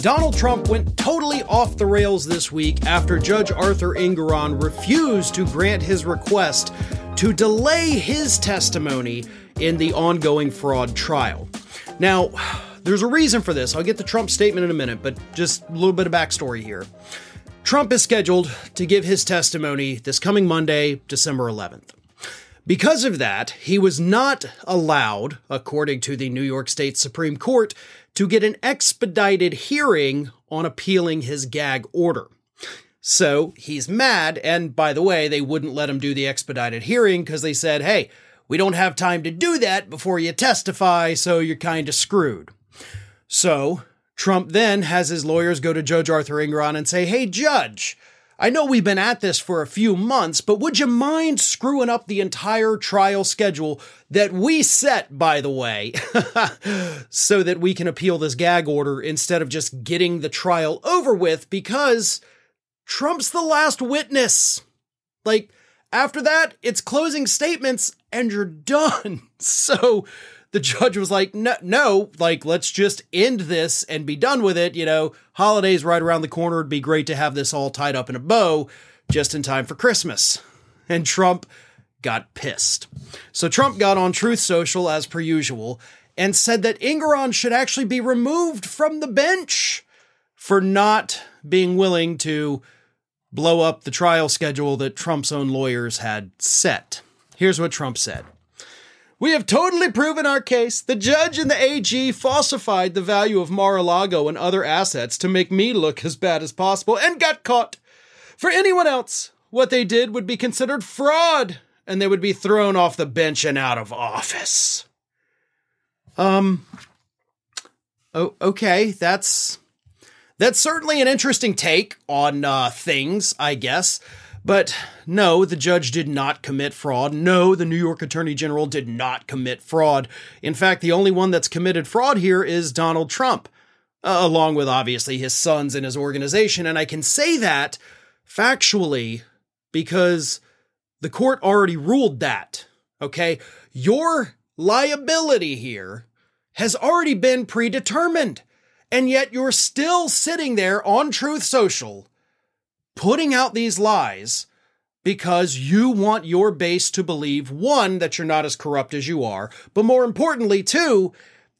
Donald Trump went totally off the rails this week after Judge Arthur Engoron refused to grant his request to delay his testimony in the ongoing fraud trial. Now, there's a reason for this. I'll get the Trump statement in a minute, but just a little bit of backstory here. Trump is scheduled to give his testimony this coming Monday, December 11th. Because of that, he was not allowed, according to the New York State Supreme Court, to get an expedited hearing on appealing his gag order. So he's mad, and by the way, they wouldn't let him do the expedited hearing because they said, hey, we don't have time to do that before you testify, so you're kind of screwed. So Trump then has his lawyers go to Judge Arthur Engoron and say, hey, Judge, I know we've been at this for a few months, but would you mind screwing up the entire trial schedule that we set, by the way, so that we can appeal this gag order instead of just getting the trial over with because Trump's the last witness. Like, after that, it's closing statements and you're done. So, the judge was like, no, no, like, let's just end this and be done with it. You know, holidays right around the corner. It'd be great to have this all tied up in a bow just in time for Christmas. And Trump got pissed. So Trump got on Truth Social as per usual and said that Engoron should actually be removed from the bench for not being willing to blow up the trial schedule that Trump's own lawyers had set. Here's what Trump said. We have totally proven our case. The judge and the AG falsified the value of Mar a Lago and other assets to make me look as bad as possible and got caught. For anyone else, what they did would be considered fraud and they would be thrown off the bench and out of office. Um, oh, okay, that's that's certainly an interesting take on uh, things, I guess. But no, the judge did not commit fraud. No, the New York Attorney General did not commit fraud. In fact, the only one that's committed fraud here is Donald Trump, uh, along with obviously his sons and his organization. And I can say that factually because the court already ruled that. Okay. Your liability here has already been predetermined. And yet you're still sitting there on Truth Social putting out these lies because you want your base to believe one, that you're not as corrupt as you are, but more importantly, two,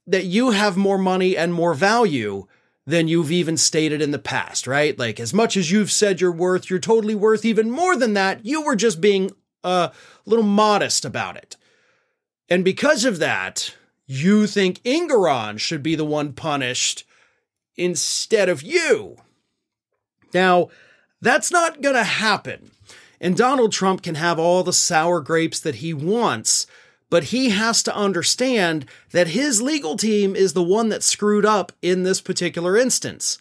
that you have more money and more value than you've even stated in the past, right? Like, as much as you've said you're worth, you're totally worth even more than that. You were just being uh, a little modest about it. And because of that, you think Engoron should be the one punished instead of you. Now, that's not going to happen. And Donald Trump can have all the sour grapes that he wants, but he has to understand that his legal team is the one that screwed up in this particular instance.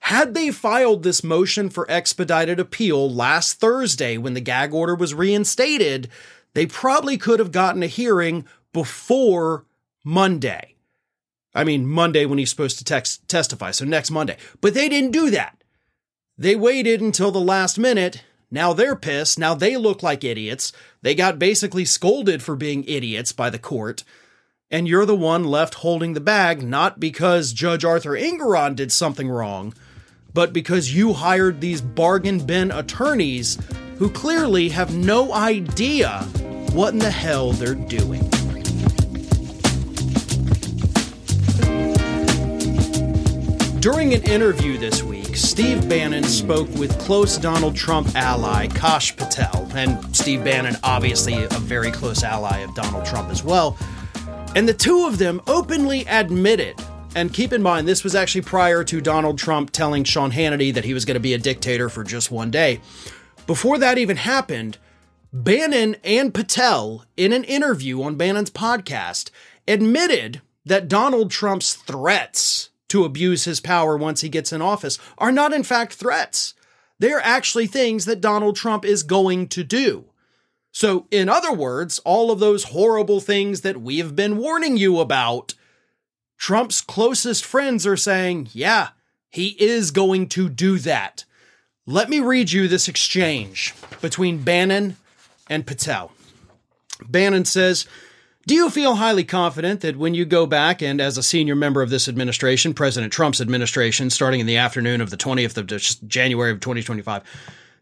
Had they filed this motion for expedited appeal last Thursday when the gag order was reinstated, they probably could have gotten a hearing before Monday. I mean, Monday when he's supposed to text, testify, so next Monday. But they didn't do that. They waited until the last minute. Now they're pissed. Now they look like idiots. They got basically scolded for being idiots by the court. And you're the one left holding the bag, not because Judge Arthur Engoron did something wrong, but because you hired these bargain bin attorneys who clearly have no idea what in the hell they're doing. During an interview this week, Steve Bannon spoke with close Donald Trump ally Kash Patel, and Steve Bannon, obviously a very close ally of Donald Trump as well. And the two of them openly admitted, and keep in mind, this was actually prior to Donald Trump telling Sean Hannity that he was going to be a dictator for just one day. Before that even happened, Bannon and Patel, in an interview on Bannon's podcast, admitted that Donald Trump's threats to abuse his power once he gets in office are not, in fact, threats. They're actually things that Donald Trump is going to do. So, in other words, all of those horrible things that we have been warning you about, Trump's closest friends are saying, yeah, he is going to do that. Let me read you this exchange between Bannon and Patel. Bannon says, Do you feel highly confident that when you go back and, as a senior member of this administration, President Trump's administration, starting in the afternoon of the 20th of January of 2025,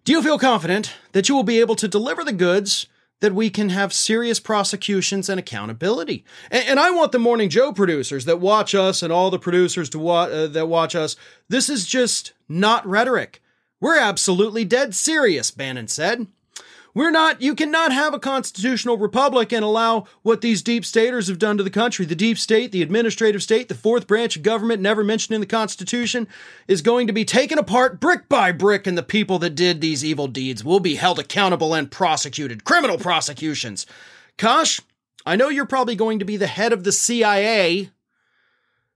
do you feel confident that you will be able to deliver the goods that we can have serious prosecutions and accountability? And, and I want the Morning Joe producers that watch us and all the producers to wa- uh, that watch us. This is just not rhetoric. We're absolutely dead serious, Bannon said. We're not, you cannot have a constitutional republic and allow what these deep staters have done to the country. The deep state, the administrative state, the fourth branch of government, never mentioned in the Constitution, is going to be taken apart brick by brick, and the people that did these evil deeds will be held accountable and prosecuted. Criminal prosecutions. Kash, I know you're probably going to be the head of the CIA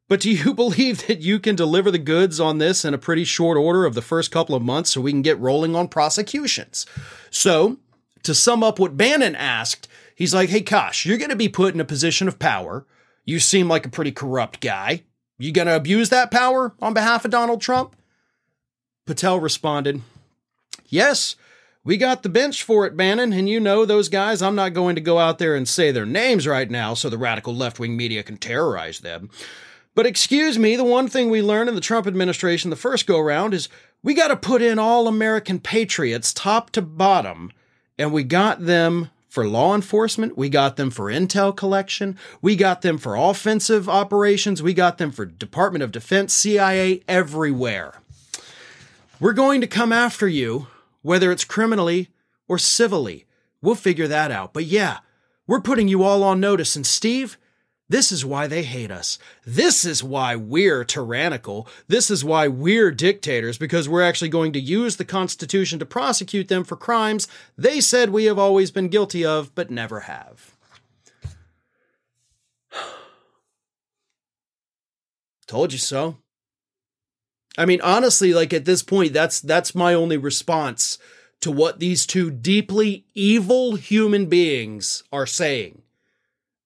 but do you believe that you can deliver the goods on this in a pretty short order of the first couple of months so we can get rolling on prosecutions? So, to sum up what Bannon asked, he's like, Hey, Kash, you're going to be put in a position of power. You seem like a pretty corrupt guy. You going to abuse that power on behalf of Donald Trump? Patel responded, Yes, we got the bench for it, Bannon, and you know those guys. I'm not going to go out there and say their names right now so the radical left wing media can terrorize them. But excuse me, the one thing we learned in the Trump administration the first go round is we got to put in all American patriots top to bottom, and we got them for law enforcement, we got them for intel collection, we got them for offensive operations, we got them for Department of Defense, CIA, everywhere. We're going to come after you, whether it's criminally or civilly. We'll figure that out. But yeah, we're putting you all on notice. And Steve, this is why they hate us. This is why we're tyrannical. This is why we're dictators, because we're actually going to use the Constitution to prosecute them for crimes they said we have always been guilty of, but never have. Told you so. I mean, honestly, like at this point, that's that's my only response to what these two deeply evil human beings are saying.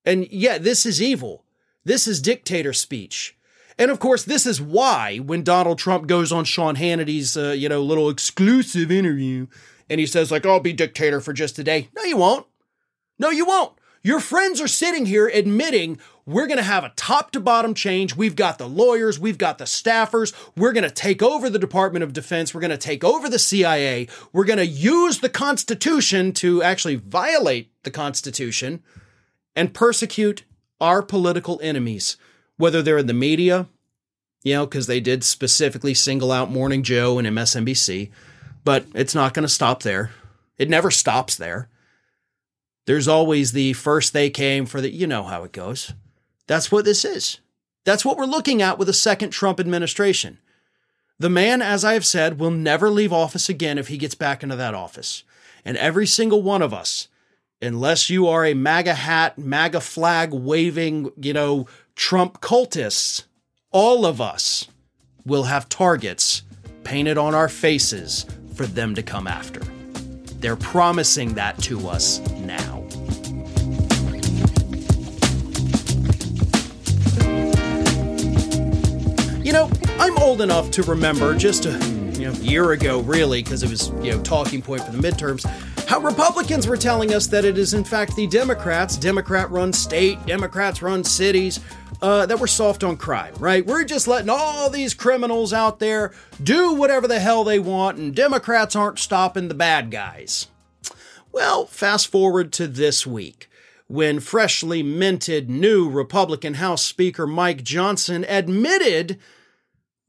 And yeah, this is evil. This is dictator speech. And of course, this is why when Donald Trump goes on Sean Hannity's, uh, you know, little exclusive interview and he says, like, I'll be dictator for just a day. No, you won't. No, you won't. Your friends are sitting here admitting we're going to have a top to bottom change. We've got the lawyers, we've got the staffers. We're going to take over the Department of Defense. We're going to take over the CIA. We're going to use the Constitution to actually violate the Constitution and persecute our political enemies, whether they're in the media, you know, because they did specifically single out Morning Joe and MSNBC, but it's not going to stop there. It never stops there. There's always the first they came for the, you know how it goes. That's what this is. That's what we're looking at with a second Trump administration. The man, as I have said, will never leave office again if he gets back into that office. And every single one of us unless you are a MAGA hat, MAGA flag waving, you know, Trump cultists, all of us will have targets painted on our faces for them to come after. They're promising that to us now. You know, I'm old enough to remember just a you know, year ago, really, because it was you know talking point for the midterms how Republicans were telling us that it is, in fact, the Democrats, Democrat run state, Democrats run cities, uh, that were soft on crime, right? We're just letting all these criminals out there do whatever the hell they want, and Democrats aren't stopping the bad guys. Well, fast forward to this week when freshly minted new Republican House Speaker Mike Johnson admitted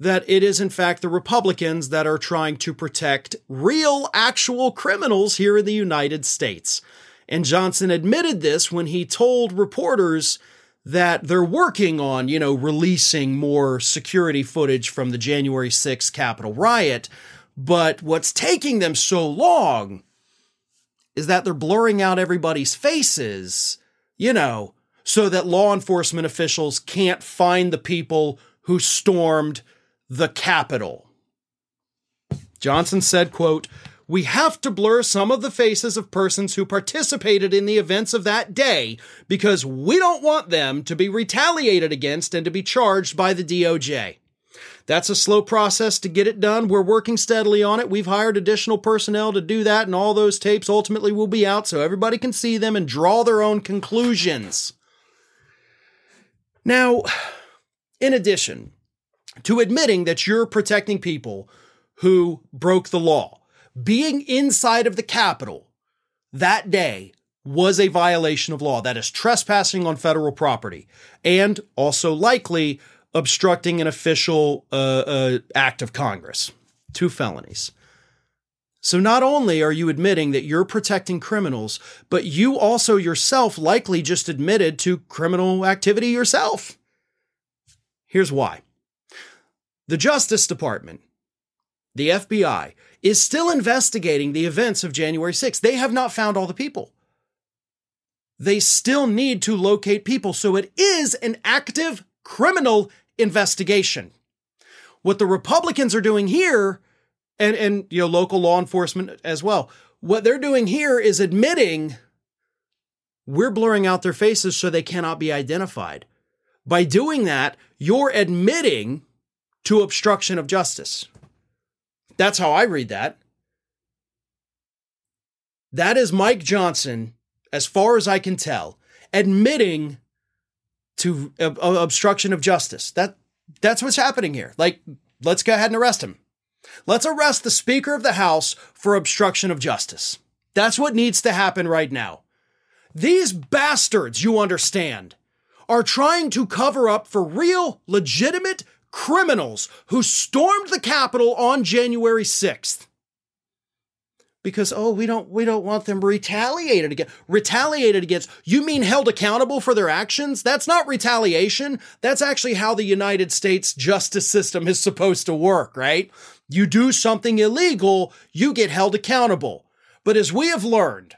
that it is in fact the Republicans that are trying to protect real, actual criminals here in the United States. And Johnson admitted this when he told reporters that they're working on, you know, releasing more security footage from the January 6th Capitol riot. But what's taking them so long is that they're blurring out everybody's faces, you know, so that law enforcement officials can't find the people who stormed the Capitol. Johnson said, quote, we have to blur some of the faces of persons who participated in the events of that day because we don't want them to be retaliated against and to be charged by the DOJ. That's a slow process to get it done. We're working steadily on it. We've hired additional personnel to do that, and all those tapes ultimately will be out so everybody can see them and draw their own conclusions. Now, in addition to admitting that you're protecting people who broke the law, being inside of the Capitol that day was a violation of law. That is trespassing on federal property and also likely obstructing an official uh, uh, act of Congress. Two felonies. So not only are you admitting that you're protecting criminals, but you also yourself likely just admitted to criminal activity yourself. Here's why. The Justice Department, the FBI, is still investigating the events of January 6th. They have not found all the people. They still need to locate people, so it is an active criminal investigation. What the Republicans are doing here and and you know local law enforcement as well. What they're doing here is admitting we're blurring out their faces so they cannot be identified. By doing that, you're admitting to obstruction of justice. That's how I read that. That is Mike Johnson, as far as I can tell, admitting to uh, obstruction of justice. That that's what's happening here. Like, let's go ahead and arrest him. Let's arrest the Speaker of the House for obstruction of justice. That's what needs to happen right now. These bastards, you understand, are trying to cover up for real, legitimate criminals who stormed the Capitol on January 6th. Because oh, we don't we don't want them retaliated against. Retaliated against. You mean held accountable for their actions? That's not retaliation. That's actually how the United States justice system is supposed to work, right? You do something illegal, you get held accountable. But as we have learned,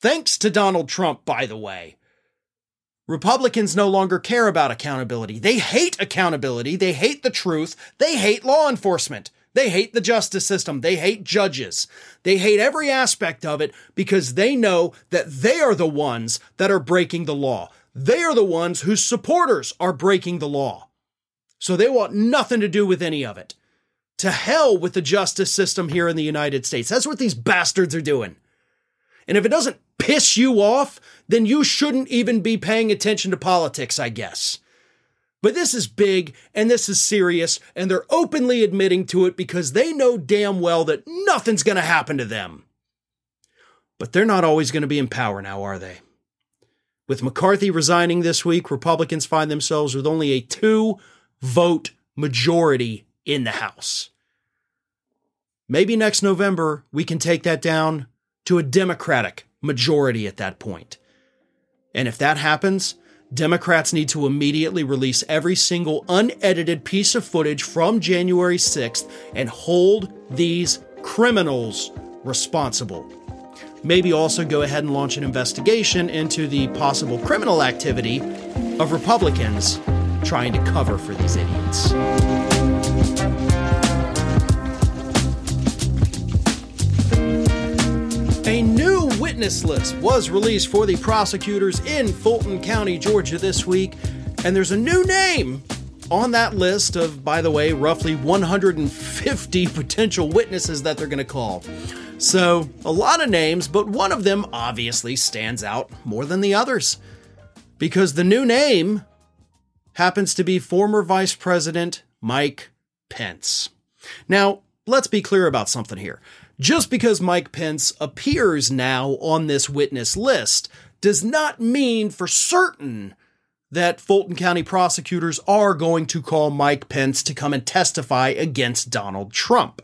thanks to Donald Trump, by the way, Republicans no longer care about accountability. They hate accountability. They hate the truth. They hate law enforcement. They hate the justice system. They hate judges. They hate every aspect of it because they know that they are the ones that are breaking the law. They are the ones whose supporters are breaking the law. So they want nothing to do with any of it. To hell with the justice system here in the United States. That's what these bastards are doing. And if it doesn't piss you off, then you shouldn't even be paying attention to politics, I guess. But this is big and this is serious, and they're openly admitting to it because they know damn well that nothing's going to happen to them. But they're not always going to be in power now, are they? With McCarthy resigning this week, Republicans find themselves with only a two vote majority in the House. Maybe next November we can take that down to a Democratic majority at that point. And if that happens, Democrats need to immediately release every single unedited piece of footage from January 6th and hold these criminals responsible. Maybe also go ahead and launch an investigation into the possible criminal activity of Republicans trying to cover for these idiots. Witness list was released for the prosecutors in Fulton County, Georgia this week, and there's a new name on that list of, by the way, roughly 150 potential witnesses that they're going to call. So, a lot of names, but one of them obviously stands out more than the others. Because the new name happens to be former Vice President Mike Pence. Now, let's be clear about something here. Just because Mike Pence appears now on this witness list does not mean for certain that Fulton County prosecutors are going to call Mike Pence to come and testify against Donald Trump.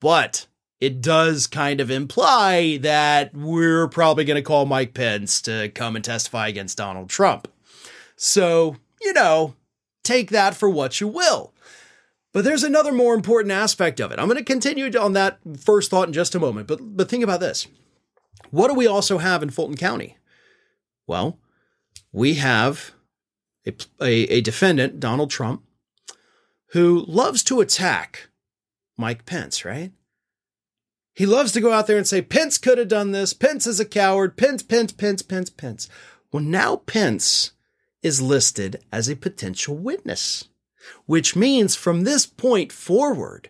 But it does kind of imply that we're probably going to call Mike Pence to come and testify against Donald Trump. So, you know, take that for what you will. But there's another more important aspect of it. I'm going to continue on that first thought in just a moment, but but think about this. What do we also have in Fulton County? Well, we have a, a, a defendant, Donald Trump, who loves to attack Mike Pence, right? He loves to go out there and say, Pence could have done this. Pence is a coward. Pence, Pence, Pence, Pence, Pence. Well, now Pence is listed as a potential witness which means from this point forward,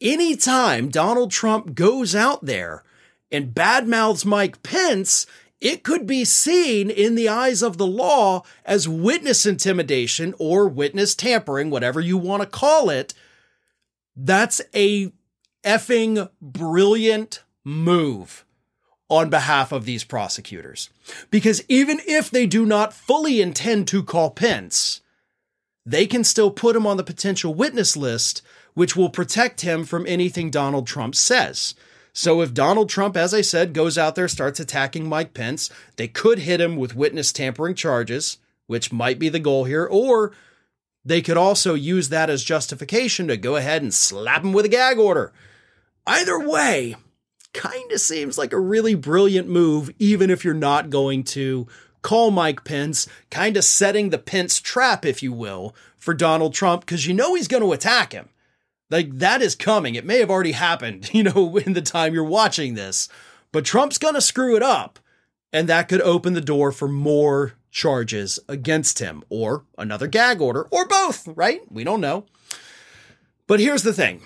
anytime Donald Trump goes out there and badmouths Mike Pence, it could be seen in the eyes of the law as witness intimidation or witness tampering, whatever you want to call it. That's a effing brilliant move on behalf of these prosecutors. Because even if they do not fully intend to call Pence, they can still put him on the potential witness list, which will protect him from anything Donald Trump says. So if Donald Trump, as I said, goes out there, starts attacking Mike Pence, they could hit him with witness tampering charges, which might be the goal here, or they could also use that as justification to go ahead and slap him with a gag order. Either way, kind of seems like a really brilliant move, even if you're not going to call Mike Pence, kind of setting the Pence trap, if you will, for Donald Trump, because you know he's going to attack him. Like that is coming. It may have already happened, you know, in the time you're watching this, but Trump's going to screw it up. And that could open the door for more charges against him or another gag order or both, right? We don't know. But here's the thing.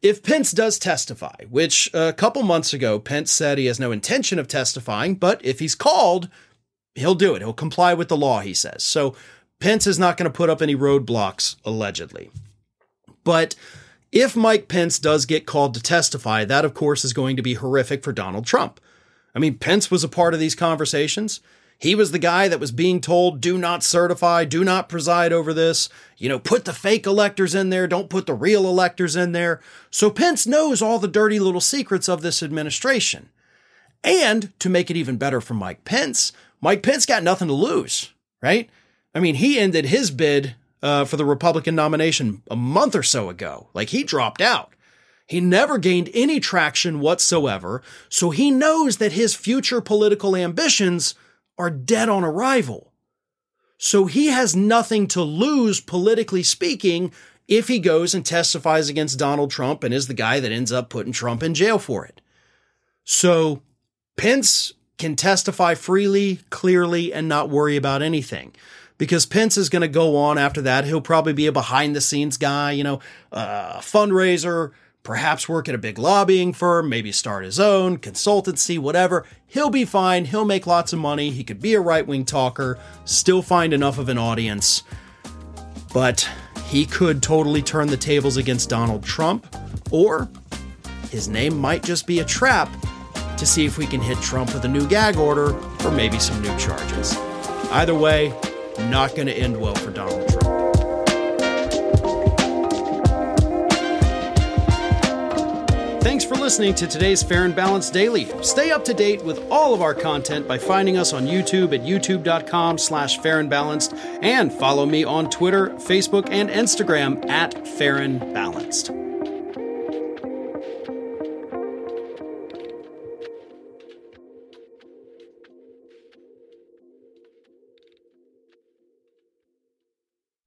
If Pence does testify, which a couple months ago Pence said he has no intention of testifying, but if he's called, he'll do it. He'll comply with the law, he says. So Pence is not going to put up any roadblocks, allegedly. But if Mike Pence does get called to testify, that of course is going to be horrific for Donald Trump. I mean, Pence was a part of these conversations. He was the guy that was being told, do not certify, do not preside over this. You know, put the fake electors in there, don't put the real electors in there. So Pence knows all the dirty little secrets of this administration. And to make it even better for Mike Pence, Mike Pence got nothing to lose, right? I mean, he ended his bid uh, for the Republican nomination a month or so ago. Like he dropped out. He never gained any traction whatsoever, so he knows that his future political ambitions are dead on arrival. So he has nothing to lose, politically speaking, if he goes and testifies against Donald Trump and is the guy that ends up putting Trump in jail for it. So Pence can testify freely, clearly, and not worry about anything because Pence is going to go on after that. He'll probably be a behind the scenes guy, you know, a fundraiser, perhaps work at a big lobbying firm, maybe start his own consultancy, whatever. He'll be fine. He'll make lots of money. He could be a right wing talker, still find enough of an audience. But he could totally turn the tables against Donald Trump, or his name might just be a trap to see if we can hit Trump with a new gag order or maybe some new charges. Either way, not going to end well for Donald Trump. Thanks for listening to today's Fair and Balanced Daily. Stay up to date with all of our content by finding us on YouTube at youtube.com slash fair and balanced and follow me on Twitter, Facebook, and Instagram at fair and balanced.